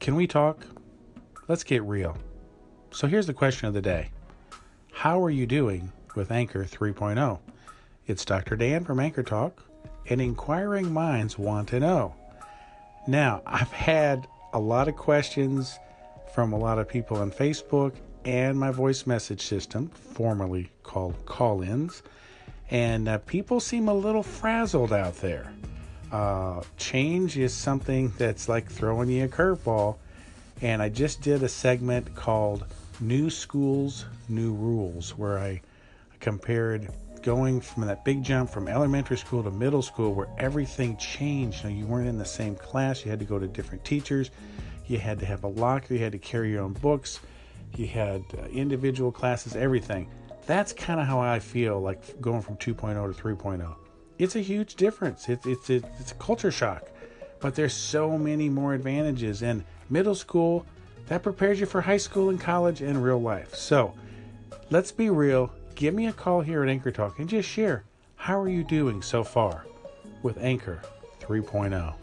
Can we talk? Let's get real. So here's the question of the day How are you doing with Anchor 3.0? It's Dr. Dan from Anchor Talk, and inquiring minds want to know. Now, I've had a lot of questions from a lot of people on Facebook and my voice message system, formerly called call ins, and uh, people seem a little frazzled out there. Uh, change is something that's like throwing you a curveball, and I just did a segment called New Schools, New Rules, where I compared going from that big jump from elementary school to middle school where everything changed. Know, you weren't in the same class, you had to go to different teachers, you had to have a locker, you had to carry your own books, you had uh, individual classes, everything. That's kind of how I feel like going from 2.0 to 3.0. It's a huge difference. It's it's it's a culture shock, but there's so many more advantages. And middle school that prepares you for high school and college and real life. So let's be real give me a call here at Anchor Talk and just share how are you doing so far with Anchor 3.0.